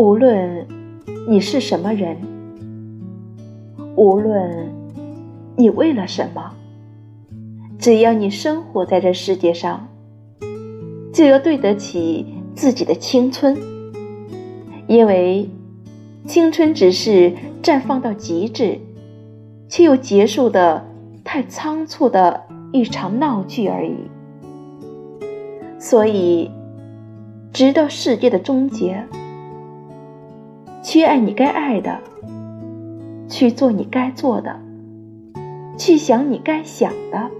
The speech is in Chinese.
无论你是什么人，无论你为了什么，只要你生活在这世界上，就要对得起自己的青春，因为青春只是绽放到极致，却又结束的太仓促的一场闹剧而已。所以，直到世界的终结。去爱你该爱的，去做你该做的，去想你该想的。